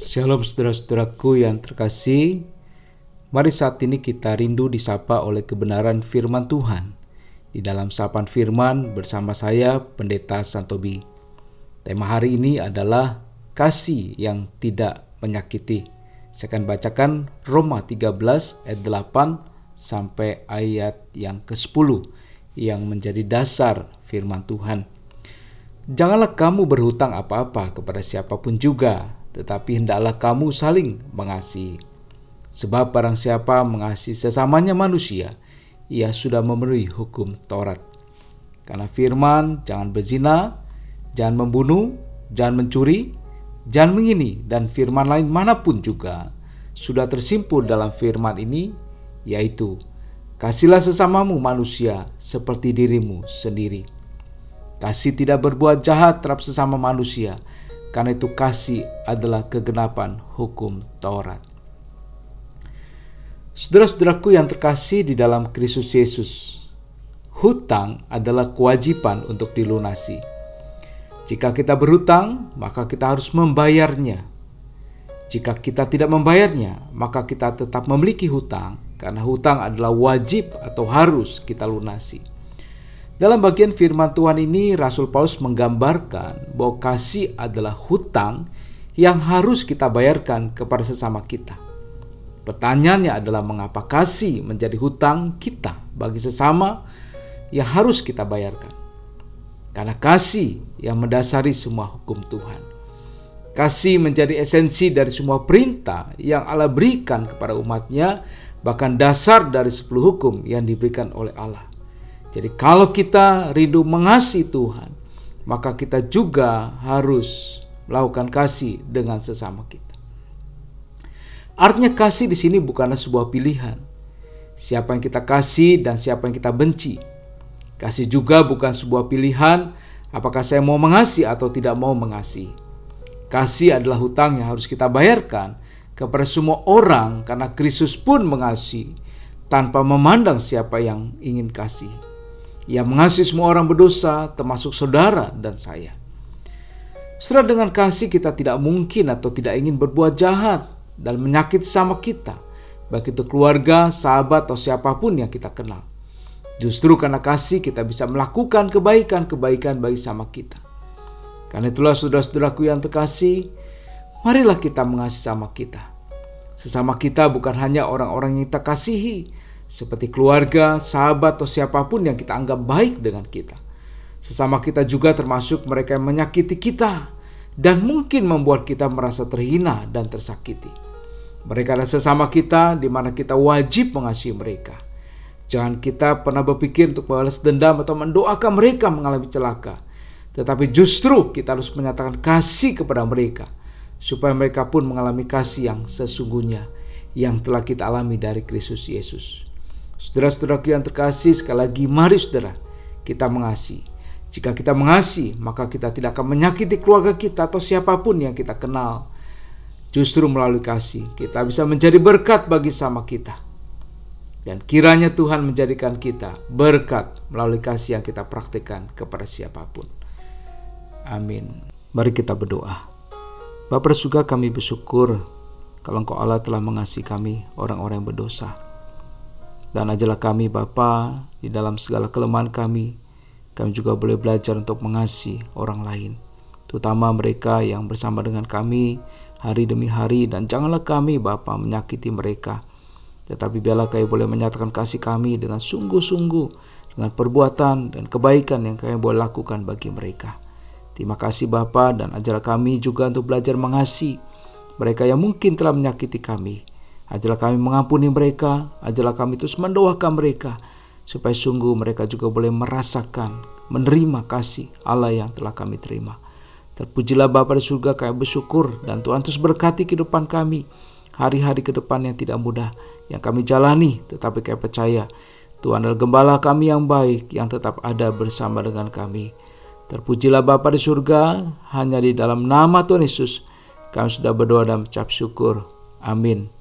Shalom saudara-saudaraku yang terkasih. Mari saat ini kita rindu disapa oleh kebenaran firman Tuhan. Di dalam sapan firman bersama saya Pendeta Santobi. Tema hari ini adalah kasih yang tidak menyakiti. Saya akan bacakan Roma 13 ayat 8 sampai ayat yang ke-10 yang menjadi dasar firman Tuhan. Janganlah kamu berhutang apa-apa kepada siapa pun juga, tetapi hendaklah kamu saling mengasihi. Sebab barang siapa mengasihi sesamanya manusia, ia sudah memenuhi hukum Taurat. Karena firman, jangan berzina, jangan membunuh, jangan mencuri, jangan mengini, dan firman lain mana pun juga sudah tersimpul dalam firman ini, yaitu Kasihlah sesamamu manusia seperti dirimu sendiri. Kasih tidak berbuat jahat terhadap sesama manusia, karena itu kasih adalah kegenapan hukum Taurat. Saudara-saudaraku yang terkasih di dalam Kristus Yesus, hutang adalah kewajiban untuk dilunasi. Jika kita berhutang, maka kita harus membayarnya. Jika kita tidak membayarnya, maka kita tetap memiliki hutang, karena hutang adalah wajib atau harus kita lunasi. Dalam bagian firman Tuhan ini, Rasul Paulus menggambarkan bahwa kasih adalah hutang yang harus kita bayarkan kepada sesama kita. Pertanyaannya adalah mengapa kasih menjadi hutang kita bagi sesama yang harus kita bayarkan. Karena kasih yang mendasari semua hukum Tuhan. Kasih menjadi esensi dari semua perintah yang Allah berikan kepada umatnya, bahkan dasar dari sepuluh hukum yang diberikan oleh Allah. Jadi kalau kita rindu mengasihi Tuhan, maka kita juga harus melakukan kasih dengan sesama kita. Artinya kasih di sini bukanlah sebuah pilihan. Siapa yang kita kasih dan siapa yang kita benci. Kasih juga bukan sebuah pilihan apakah saya mau mengasihi atau tidak mau mengasihi. Kasih adalah hutang yang harus kita bayarkan kepada semua orang karena Kristus pun mengasihi tanpa memandang siapa yang ingin kasih. Ia mengasihi semua orang berdosa termasuk saudara dan saya. Setelah dengan kasih kita tidak mungkin atau tidak ingin berbuat jahat dan menyakiti sama kita, baik itu keluarga, sahabat, atau siapa pun yang kita kenal. Justru karena kasih kita bisa melakukan kebaikan-kebaikan bagi sama kita. Karena itulah saudara-saudaraku yang terkasih, marilah kita mengasihi sama kita. Sesama kita bukan hanya orang-orang yang kita kasihi, seperti keluarga, sahabat, atau siapa pun yang kita anggap baik dengan kita. Sesama kita juga termasuk mereka yang menyakiti kita dan mungkin membuat kita merasa terhina dan tersakiti. Mereka adalah sesama kita di mana kita wajib mengasihi mereka. Jangan kita pernah berpikir untuk membalas dendam atau mendoakan mereka mengalami celaka. Tetapi justru kita harus menyatakan kasih kepada mereka supaya mereka pun mengalami kasih yang sesungguhnya yang telah kita alami dari Kristus Yesus. Saudara-saudara yang terkasih, sekali lagi mari saudara kita mengasihi. Jika kita mengasihi, maka kita tidak akan menyakiti keluarga kita atau siapa pun yang kita kenal Justru melalui kasih kita bisa menjadi berkat bagi sama kita. Dan kiranya Tuhan menjadikan kita berkat melalui kasih yang kita praktikkan kepada siapa pun. Amin. Mari kita berdoa. Bapak surga kami bersyukur kalau Engkau Allah telah mengasihi kami orang-orang yang berdosa. Dan ajalah kami Bapa di dalam segala kelemahan kami, kami juga boleh belajar untuk mengasihi orang lain, terutama mereka yang bersama dengan kami hari demi hari dan janganlah kami Bapa menyakiti mereka. Tetapi biarlah kami boleh menyatakan kasih kami dengan sungguh-sungguh dengan perbuatan dan kebaikan yang kami boleh lakukan bagi mereka. Terima kasih Bapa dan ajarlah kami juga untuk belajar mengasihi mereka yang mungkin telah menyakiti kami. Ajarlah kami mengampuni mereka, ajarlah kami terus mendoakan mereka supaya sungguh mereka juga boleh merasakan menerima kasih Allah yang telah kami terima. Terpujilah Bapa di surga kami bersyukur dan Tuhan terus berkati kehidupan kami hari-hari ke depan yang tidak mudah yang kami jalani tetapi kami percaya Tuhan adalah gembala kami yang baik yang tetap ada bersama dengan kami. Terpujilah Bapa di surga hanya di dalam nama Tuhan Yesus kami sudah berdoa dan mengucap syukur. Amin.